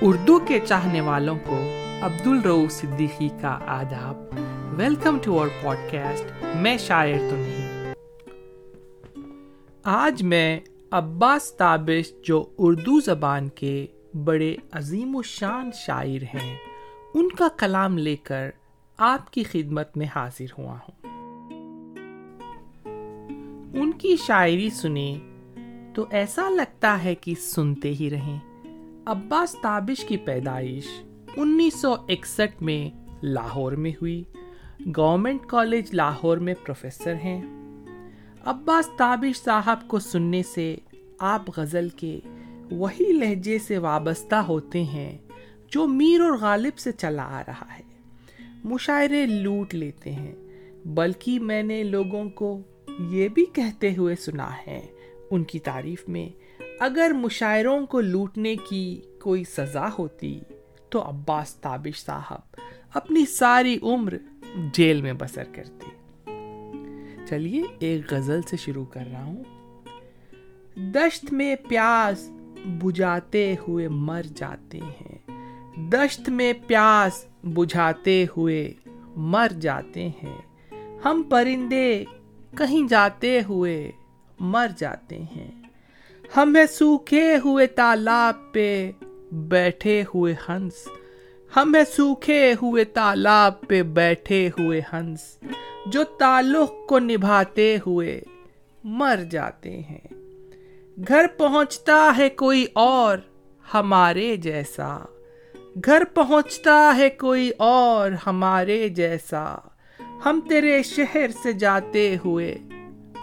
اردو کے چاہنے والوں کو عبد الرو صدیقی کا آداب۔ Welcome to our podcast میں شاعر تو نہیں۔ آج میں عباس تابش، جو اردو زبان کے بڑے عظیم و شان شاعر ہیں، ان کا کلام لے کر آپ کی خدمت میں حاضر ہوا ہوں۔ ان کی شاعری سنیں تو ایسا لگتا ہے کہ سنتے ہی رہیں۔ عباس تابش کی پیدائش انیس سو اکسٹھ میں لاہور میں ہوئی۔ گورنمنٹ کالج لاہور میں پروفیسر ہیں۔ عباس تابش صاحب کو سننے سے آپ غزل کے وہی لہجے سے وابستہ ہوتے ہیں جو میر اور غالب سے چلا آ رہا ہے۔ مشاعرے لوٹ لیتے ہیں، بلکہ میں نے لوگوں کو یہ بھی کہتے ہوئے سنا ہے۔ ان کی تعریف میں اگر مشاعروں کو لوٹنے کی کوئی سزا ہوتی تو عباس تابش صاحب اپنی ساری عمر جیل میں بسر کرتے۔ چلیے، ایک غزل سے شروع کر رہا ہوں۔ دشت میں پیاس بجھاتے ہوئے مر جاتے ہیں۔ دشت میں پیاس بجھاتے ہوئے مر جاتے ہیں۔ ہم پرندے کہیں جاتے ہوئے مر جاتے ہیں۔ ہمیں سوکھے ہوئے تالاب پہ بیٹھے ہوئے ہنس۔ ہمیں سوکھے ہوئے تالاب پہ بیٹھے ہوئے ہنس۔ جو تعلق کو نبھاتے ہوئے مر جاتے ہیں۔ گھر پہنچتا ہے کوئی اور ہمارے جیسا۔ گھر پہنچتا ہے کوئی اور ہمارے جیسا۔ ہم تیرے شہر سے جاتے ہوئے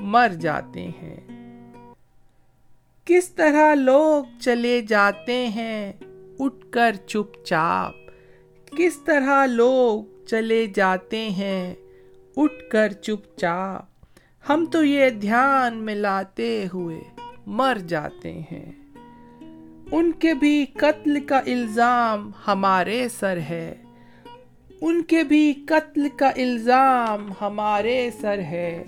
مر جاتے ہیں۔ کس طرح لوگ چلے جاتے ہیں؟ اٹھ کر چپ چاپ۔ کس طرح لوگ چلے جاتے ہیں؟ اٹھ کر چپ چاپ۔ ہم تو یہ دھیان میں لاتے ہوئے مر جاتے ہیں۔ ان کے بھی قتل کا الزام ہمارے سر ہے۔ ان کے بھی قتل کا الزام ہمارے سر ہے۔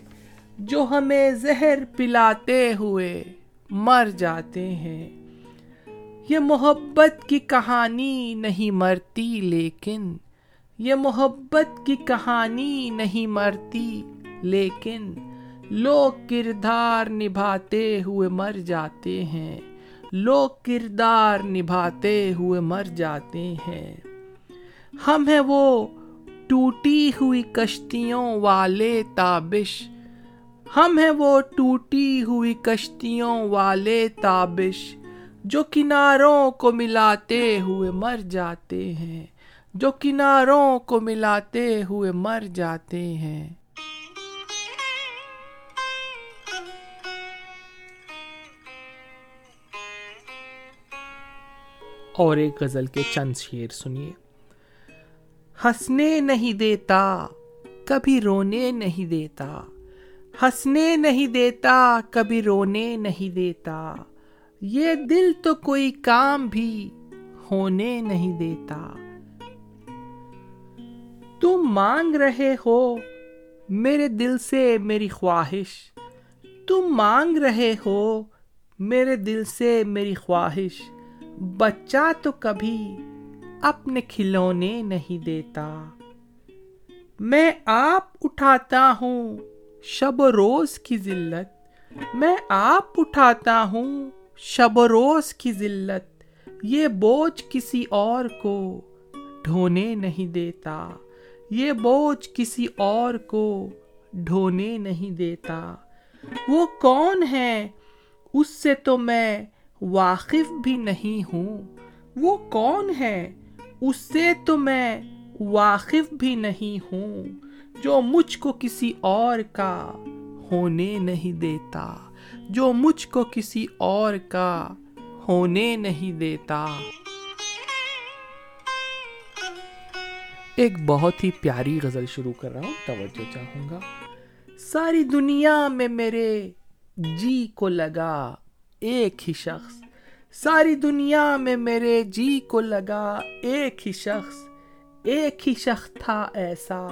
جو ہمیں زہر پلاتے ہوئے مر جاتے ہیں۔ یہ محبت کی کہانی نہیں مرتی، لیکن یہ محبت کی کہانی نہیں مرتی، لیکن لوگ کردار نبھاتے ہوئے مر جاتے ہیں۔ لوگ کردار نبھاتے ہوئے مر جاتے ہیں۔ ہم ہیں وہ ٹوٹی ہوئی کشتیوں والے تابش۔ ہم ہیں وہ ٹوٹی ہوئی کشتیوں والے تابش جو کناروں کو ملاتے ہوئے مر جاتے ہیں، جو کناروں کو ملاتے ہوئے مر جاتے ہیں۔ اور ایک غزل کے چند شیر سنیے۔ ہنسنے نہیں دیتا، کبھی رونے نہیں دیتا۔ ہنسنے نہیں دیتا، کبھی رونے نہیں دیتا۔ یہ دل تو کوئی کام بھی ہونے نہیں دیتا۔ تم مانگ رہے ہو میرے دل سے میری خواہش۔ تم مانگ رہے ہو میرے دل سے میری خواہش۔ بچہ تو کبھی اپنے کھلونے نہیں دیتا۔ میں آپ اٹھاتا ہوں شب و روز کی ذلت۔ میں آپ اٹھاتا ہوں شب و روز کی ذلت۔ یہ بوجھ کسی اور کو ڈھونے نہیں دیتا۔ یہ بوجھ کسی اور کو ڈھونے نہیں دیتا۔ وہ کون ہے؟ اس سے تو میں واقف بھی نہیں ہوں۔ وہ کون ہے؟ اس سے تو میں واقف بھی نہیں ہوں۔ جو مجھ کو کسی اور کا ہونے نہیں دیتا، جو مجھ کو کسی اور کا ہونے نہیں دیتا۔ ایک بہت ہی پیاری غزل شروع کر رہا ہوں، توجہ چاہوں گا۔ ساری دنیا میں میرے جی کو لگا ایک ہی شخص۔ ساری دنیا میں میرے جی کو لگا ایک ہی شخص۔ ایک ہی شخص تھا ایسا۔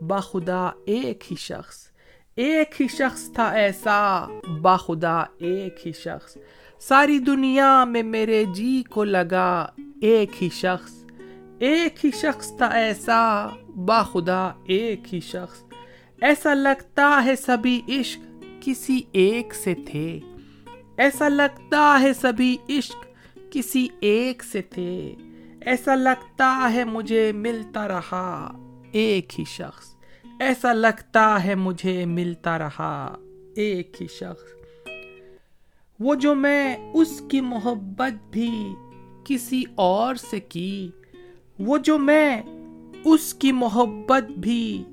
باخدا ایک ہی شخص، ایک ہی شخص تھا ایسا۔ باخدا ایک ہی شخص۔ ساری دنیا میں میرے جی کو لگا ایک ہی شخص۔ ایک ہی شخص تھا ایسا۔ باخدا ایک ہی شخص۔ ایسا لگتا ہے سبھی عشق کسی ایک سے تھے۔ ایسا لگتا ہے سبھی عشق کسی ایک سے تھے۔ ایسا لگتا ہے مجھے ملتا رہا۔ ایک ہی شخص۔ ایسا لگتا ہے مجھے ملتا رہا۔ ایک ہی شخص۔ وہ جو میں اس کی محبت بھی کسی اور سے کی، وہ جو میں اس کی محبت بھی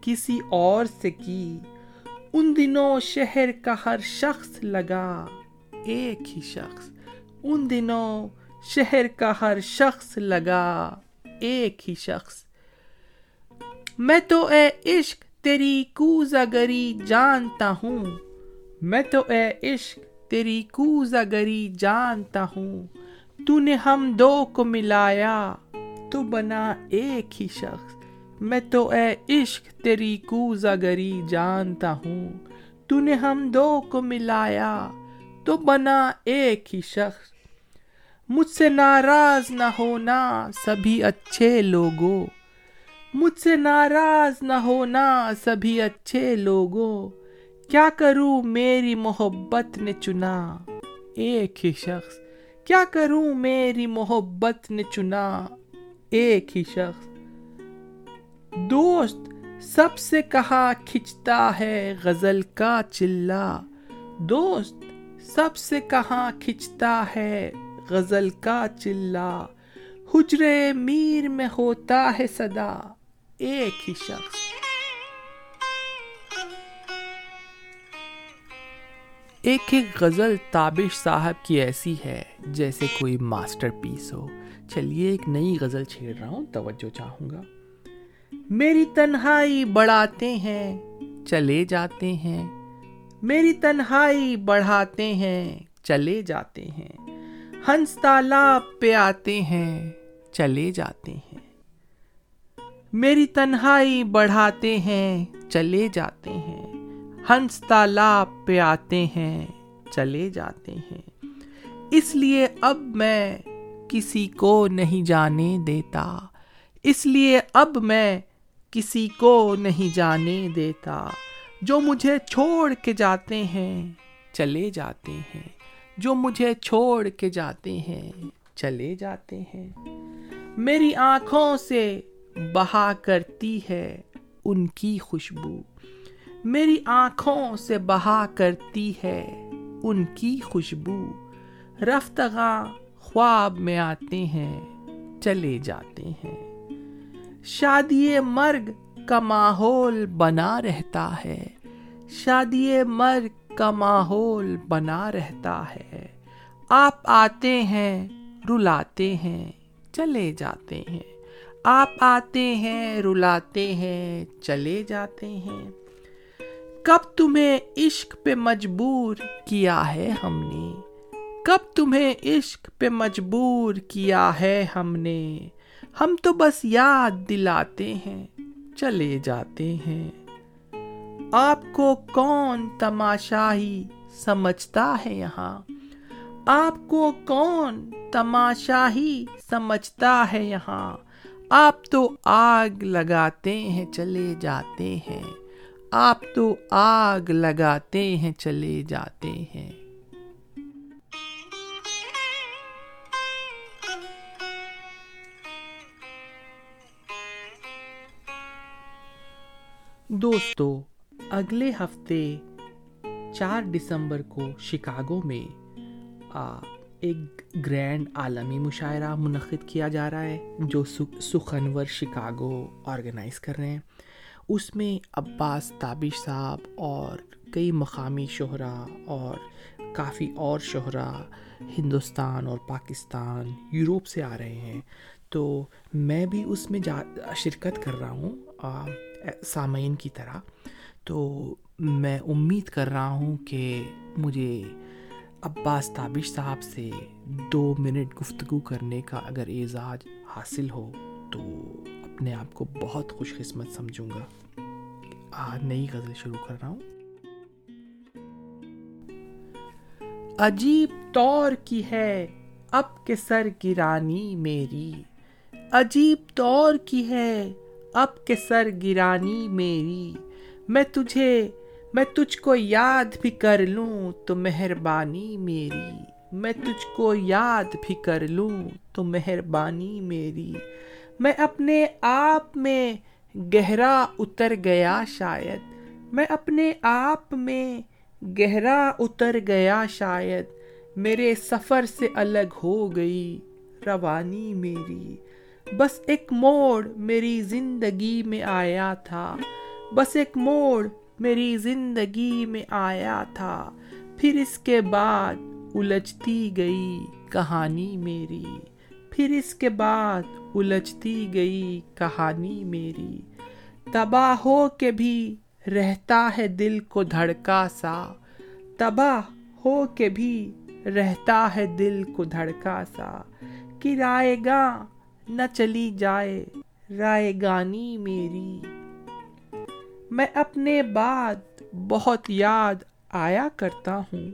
کسی اور سے کی۔ ان دنوں شہر کا ہر شخص لگا۔ ایک ہی شخص۔ ان دنوں شہر کا ہر شخص لگا۔ ایک ہی شخص۔ میں تو اے عشق تیری کوزا گری جانتا ہوں۔ میں تو اے عشق تیری کوزا گری جانتا ہوں۔ تو نے ہم دو کو ملایا، تو بنا ایک ہی شخص۔ میں تو اے عشق تیری کوزا گری جانتا ہوں۔ تو نے ہم دو کو ملایا، تو بنا ایک ہی شخص۔ مجھ سے ناراض نہ ہونا، سبھی اچھے لوگوں۔ مجھ سے ناراض نہ ہونا سبھی اچھے لوگوں۔ کیا کروں؟ میری محبت نے چنا۔ ایک ہی شخص۔ کیا کروں؟ میری محبت نے چنا۔ ایک ہی شخص۔ دوست سب سے کہا کھچتا ہے غزل کا چلا۔ دوست سب سے کہاں کھچتا ہے غزل کا چلا۔ حجرے میر میں ہوتا ہے صدا۔ ایک ہی شخص ایک ایک غزل تابش صاحب کی ایسی ہے جیسے کوئی ماسٹر پیس ہو چلیے ایک نئی غزل چھیڑ رہا ہوں توجہ چاہوں گا میری تنہائی بڑھاتے ہیں چلے جاتے ہیں میری تنہائی بڑھاتے ہیں چلے جاتے ہیں ہنس تالاب پہ آتے ہیں چلے جاتے ہیں تنہائی بڑھاتے ہیں، چلے جاتے ہیں۔ ہنس تالاب پہ آتے ہیں، چلے جاتے ہیں۔ اس لیے اب میں کسی کو نہیں جانے دیتا۔ اس لیے اب میں کسی کو نہیں جانے دیتا۔ جو مجھے چھوڑ کے جاتے ہیں، چلے جاتے ہیں۔ جو مجھے چھوڑ کے جاتے ہیں، چلے جاتے ہیں۔ میری آنکھوں سے بہا کرتی ہے ان کی خوشبو۔ میری آنکھوں سے بہا کرتی ہے ان کی خوشبو۔ رفتگاں خواب میں آتے ہیں، چلے جاتے ہیں۔ شادی مرگ کا ماحول بنا رہتا ہے۔ شادی مرگ کا ماحول بنا رہتا ہے۔ آپ آتے ہیں، رلاتے ہیں، چلے جاتے ہیں۔ آپ آتے ہیں، رلاتے ہیں، چلے جاتے ہیں۔ کب تمہیں عشق پہ مجبور کیا ہے ہم نے؟ کب تمہیں عشق پہ مجبور کیا ہے ہم نے؟ ہم تو بس یاد دلاتے ہیں، چلے جاتے ہیں۔ آپ کو کون تماشاہی سمجھتا ہے یہاں؟ آپ کو کون تماشاہی سمجھتا ہے یہاں؟ آپ تو آگ لگاتے ہیں، چلے جاتے ہیں۔ آپ تو آگ لگاتے ہیں، چلے جاتے ہیں۔ دوستو، اگلے ہفتے چار دسمبر کو شکاگو میں ایک گرینڈ عالمی مشاعرہ منعقد کیا جا رہا ہے جو سخنور شکاگو آرگنائز کر رہے ہیں۔ اس میں عباس تابش صاحب اور کئی مقامی شہرا اور کافی اور شہرا ہندوستان اور پاکستان یوروپ سے آ رہے ہیں۔ تو میں بھی اس میں جا، شرکت کر رہا ہوں سامعین کی طرح۔ تو میں امید کر رہا ہوں کہ مجھے عباس تابش صاحب سے دو منٹ گفتگو کرنے کا اگر اعزاز حاصل ہو تو اپنے آپ کو بہت خوش قسمت سمجھوں گا۔ آج نئی غزل شروع کر رہا ہوں۔ عجیب طور کی ہے اب کے سر گرانی میری۔ عجیب طور کی ہے اب کے سر گرانی میری۔ میں تجھے میں تجھ کو یاد بھی کر لوں تو مہربانی میری۔ میں تجھ کو یاد بھی کر لوں تو مہربانی میری۔ میں اپنے آپ میں گہرا اتر گیا شاید۔ میں اپنے آپ میں گہرا اتر گیا شاید۔ میرے سفر سے الگ ہو گئی روانی میری۔ بس ایک موڑ میری زندگی میں آیا تھا۔ بس ایک موڑ میری زندگی میں آیا تھا، پھر اس کے بعد الجھتی گئی کہانی میری۔ پھر اس کے بعد الجھتی گئی کہانی میری۔ تباہ ہو کے بھی رہتا ہے دل کو دھڑکا سا۔ تباہ ہو کے بھی رہتا ہے دل کو دھڑکا سا۔ کہ رائے گا نہ چلی جائے رائے گانی میری۔ میں اپنے بعد بہت یاد آیا کرتا ہوں۔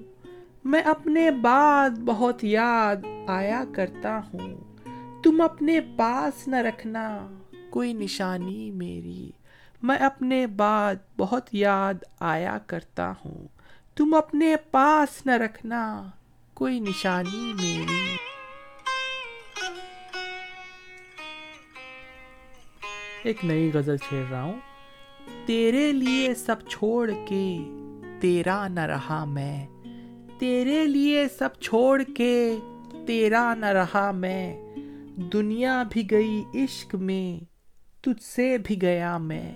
میں اپنے بعد بہت یاد آیا کرتا ہوں۔ تم اپنے پاس نہ رکھنا کوئی نشانی میری۔ میں اپنے بعد بہت یاد آیا کرتا ہوں۔ تم اپنے پاس نہ رکھنا کوئی نشانی میری۔ ایک نئی غزل چھیڑ رہا ہوں۔ تیرے لیے سب چھوڑ کے تیرا نہ رہا میں۔ تیرے لیے سب چھوڑ کے تیرا نہ رہا میں۔ دنیا بھی گئی عشق میں، تجھ سے بھی گیا میں۔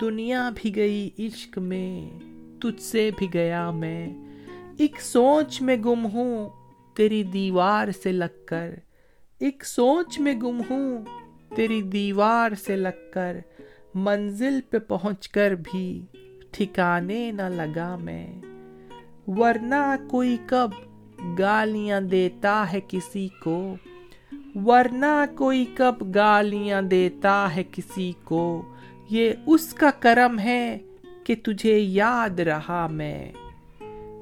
دنیا بھی گئی عشق میں، تجھ سے بھی گیا میں۔ ایک سوچ میں گم ہوں تیری دیوار سے لگ کر۔ ایک سوچ میں گم ہوں تیری دیوار سے لگ کر۔ منزل پہ پہنچ کر بھی ٹھکانے نہ لگا میں۔ ورنہ کوئی کب گالیاں دیتا ہے کسی کو۔ ورنہ کوئی کب گالیاں دیتا ہے کسی کو۔ یہ اس کا کرم ہے کہ تجھے یاد رہا میں۔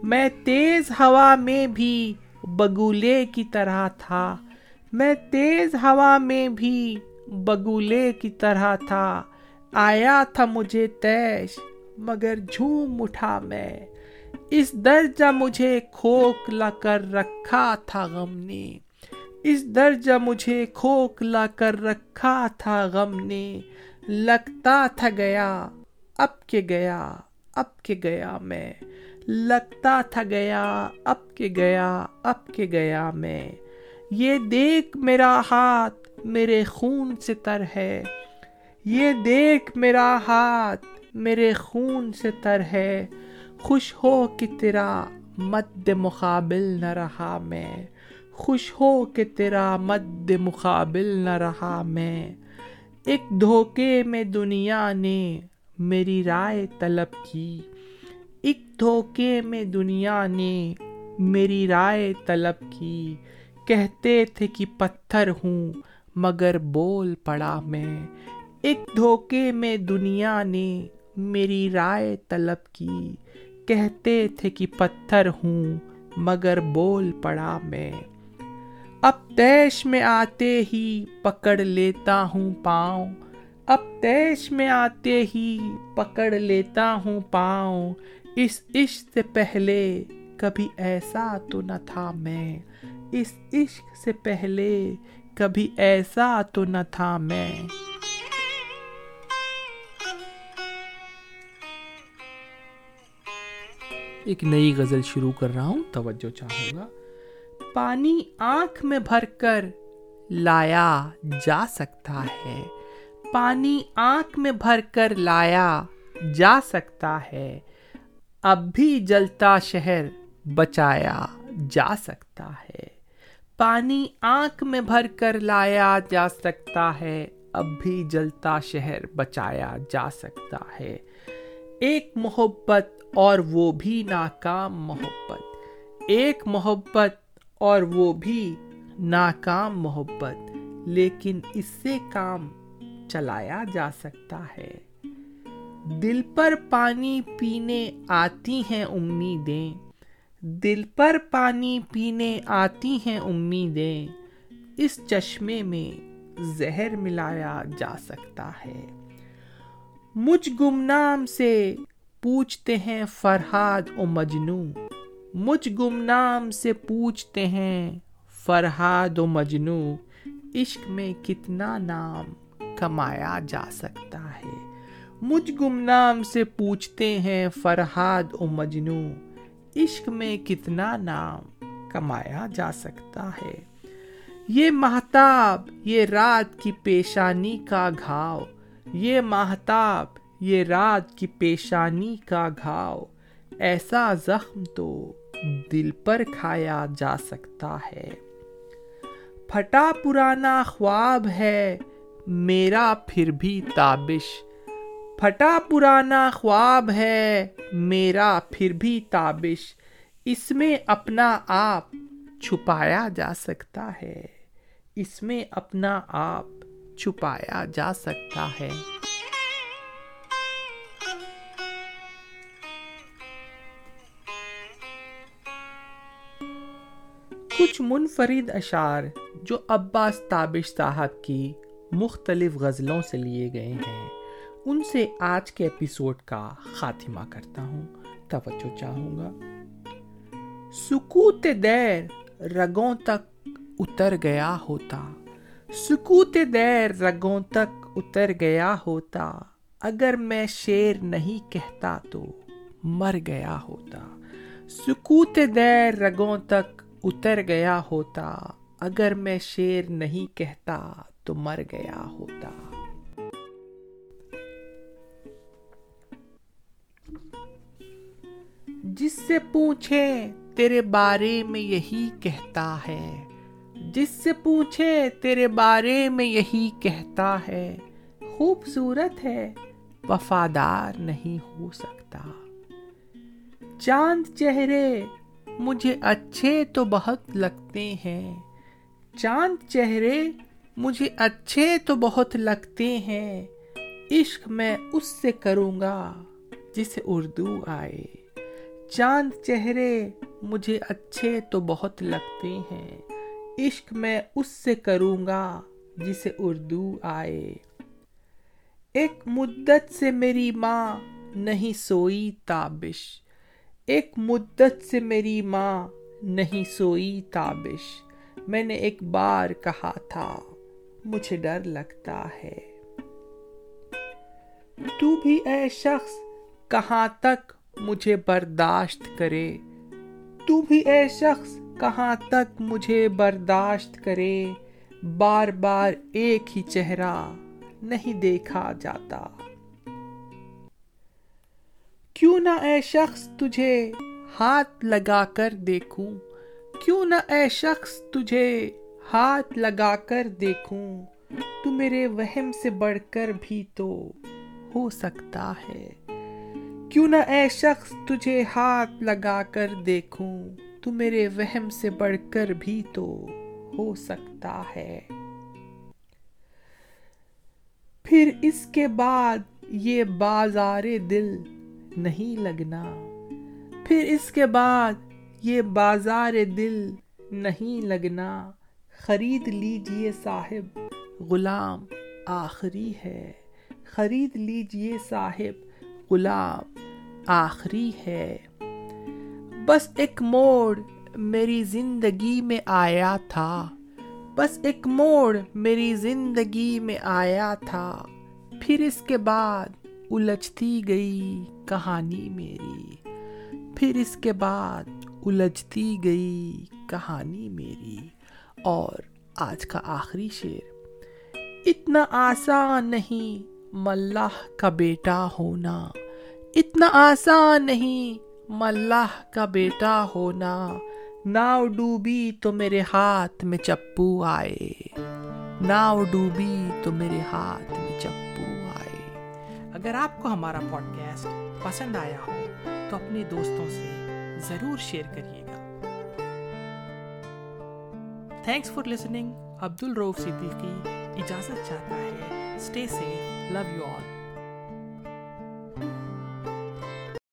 میں تیز ہوا میں بھی بگولے کی طرح تھا۔ میں تیز ہوا میں بھی بگولے کی طرح تھا۔ آیا تھا مجھے تیش، مگر جھوم اٹھا میں۔ اس درجہ مجھے کھوکھلا کر رکھا تھا غم نے۔ اس درجہ مجھے کھوکھلا کر رکھا تھا غم نے۔ لگتا تھا گیا، اب کے گیا، اب کے گیا میں۔ لگتا تھا گیا، اب کے گیا، اب کے گیا میں۔ یہ دیکھ میرا ہاتھ میرے خون سے تر ہے۔ یہ دیکھ میرا ہاتھ میرے خون سے تر ہے۔ خوش ہو کہ تیرا مد مقابل نہ رہا میں۔ خوش ہو کہ تیرا مد مقابل نہ رہا میں۔ ایک دھوکے میں دنیا نے میری رائے طلب کی۔ ایک دھوکے میں دنیا نے میری رائے طلب کی۔ کہتے تھے کہ پتھر ہوں مگر بول پڑا میں۔ ایک دھوکے میں دنیا نے میری رائے طلب کی۔ کہتے تھے کہ پتھر ہوں، مگر بول پڑا میں۔ اب تیش میں آتے ہی پکڑ لیتا ہوں پاؤں۔ اب تیش میں آتے ہی پکڑ لیتا ہوں پاؤں۔ اس عشق سے پہلے کبھی ایسا تو نہ تھا میں۔ اس عشق سے پہلے کبھی ایسا تو نہ تھا میں۔ ایک نئی غزل شروع کر رہا ہوں، توجہ چاہوں گا۔ پانی آنکھ میں بھر کر لایا جا سکتا ہے۔ پانی آنکھ میں بھر کر لایا جا سکتا ہے۔ اب بھی جلتا شہر بچایا جا سکتا ہے۔ پانی آنکھ میں بھر کر لایا جا سکتا ہے۔ اب بھی جلتا شہر بچایا جا سکتا ہے۔ ایک محبت اور وہ بھی ناکام محبت۔ ایک محبت اور وہ بھی ناکام محبت، لیکن اس سے کام چلایا جا سکتا ہے۔ دل پر پانی پینے آتی ہیں امیدیں۔ دل پر پانی پینے آتی ہیں امیدیں۔ اس چشمے میں زہر ملایا جا سکتا ہے۔ مجھ گمنام سے پوچھتے ہیں فرحاد و مجنو مجھ گمنام سے پوچھتے ہیں فرحاد و مجنو عشق میں کتنا نام کمایا جا سکتا ہے۔ مجھ گمنام سے پوچھتے ہیں فرحاد و مجنو عشق میں کتنا نام کمایا جا سکتا ہے۔ یہ محتاب یہ رات کی پیشانی کا گھاؤ۔ یہ محتاب یہ رات کی پیشانی کا گھاؤ، ایسا زخم تو دل پر کھایا جا سکتا ہے۔ پھٹا پرانا خواب ہے، میرا پھر بھی تابش۔ پھٹا پرانا خواب ہے، میرا پھر بھی تابش۔ اس میں اپنا آپ چھپایا جا سکتا ہے۔ اس میں اپنا آپ چھپایا جا سکتا ہے۔ کچھ منفرد اشعار جو عباس تابش صاحب کی مختلف غزلوں سے لیے گئے ہیں، ان سے آج کے ایپیسوڈ کا خاتمہ کرتا ہوں۔ توجہ چاہوں گا۔ سکوت دیر رگوں تک اتر گیا ہوتا۔ سکوت دیر رگوں تک اتر گیا ہوتا۔ اگر میں شیر نہیں کہتا تو مر گیا ہوتا۔ سکوت دیر رگوں تک اتر گیا ہوتا، اگر میں شیر نہیں کہتا تو مر گیا ہوتا۔ جس سے پوچھے تیرے بارے میں یہی کہتا ہے، جس سے پوچھے تیرے بارے میں یہی کہتا ہے، خوبصورت ہے، وفادار نہیں ہو سکتا۔ چاند چہرے مجھے اچھے تو بہت لگتے ہیں۔ چاند چہرے مجھے اچھے تو بہت لگتے ہیں۔ عشق میں اس سے کروں گا جسے اردو آئے۔ چاند چہرے مجھے اچھے تو بہت لگتے ہیں۔ عشق میں اس سے کروں گا جسے اردو آئے۔ ایک مدت سے میری ماں نہیں سوئی تابش۔ ایک مدت سے میری ماں نہیں سوئی تابش۔ میں نے ایک بار کہا تھا، مجھے ڈر لگتا ہے۔ تو بھی اے شخص، کہاں تک مجھے برداشت کرے؟ تو بھی اے شخص، کہاں تک مجھے برداشت کرے؟ بار بار ایک ہی چہرہ نہیں دیکھا جاتا۔ کیوں نہ اے شخص تجھے ہاتھ لگا کر دیکھوں؟ کیوں نہ اے شخص تجھے ہاتھ لگا کر دیکھوں؟ تو میرے وہم سے بڑھ کر بھی تو ہو سکتا ہے۔ کیوں نہ اے شخص تجھے ہاتھ لگا کر دیکھوں؟ تو میرے وہم سے بڑھ کر بھی تو ہو سکتا ہے۔ پھر اس کے بعد یہ بازار دل نہیں لگنا۔ پھر اس کے بعد یہ بازار دل نہیں لگنا۔ خرید لیجیے صاحب، غلام آخری ہے۔ خرید لیجیے صاحب، غلام آخری ہے۔ بس ایک موڑ میری زندگی میں آیا تھا۔ بس ایک موڑ میری زندگی میں آیا تھا۔ پھر اس کے بعد الجھتی گئی کہانی میری۔ پھر اس کے بعد الجھتی گئی کہانی میری۔ اور آج کا آخری شعر۔ اتنا آسان نہیں ملہ کا بیٹا ہونا۔ اتنا آسان نہیں ملہ کا بیٹا ہونا۔ ناؤ ڈوبی تو میرے ہاتھ میں چپو آئے۔ ناؤ ڈوبی تو میرے ہاتھ میں اگر آپ کو ہمارا پوڈ کاسٹ پسند آیا ہو، تو اپنے دوستوں سے ضرور شیئر کریے گا۔ تھینکس فار لسننگ عبد الروف صدیقی اجازت چاہتا ہے۔ Stay safe love you all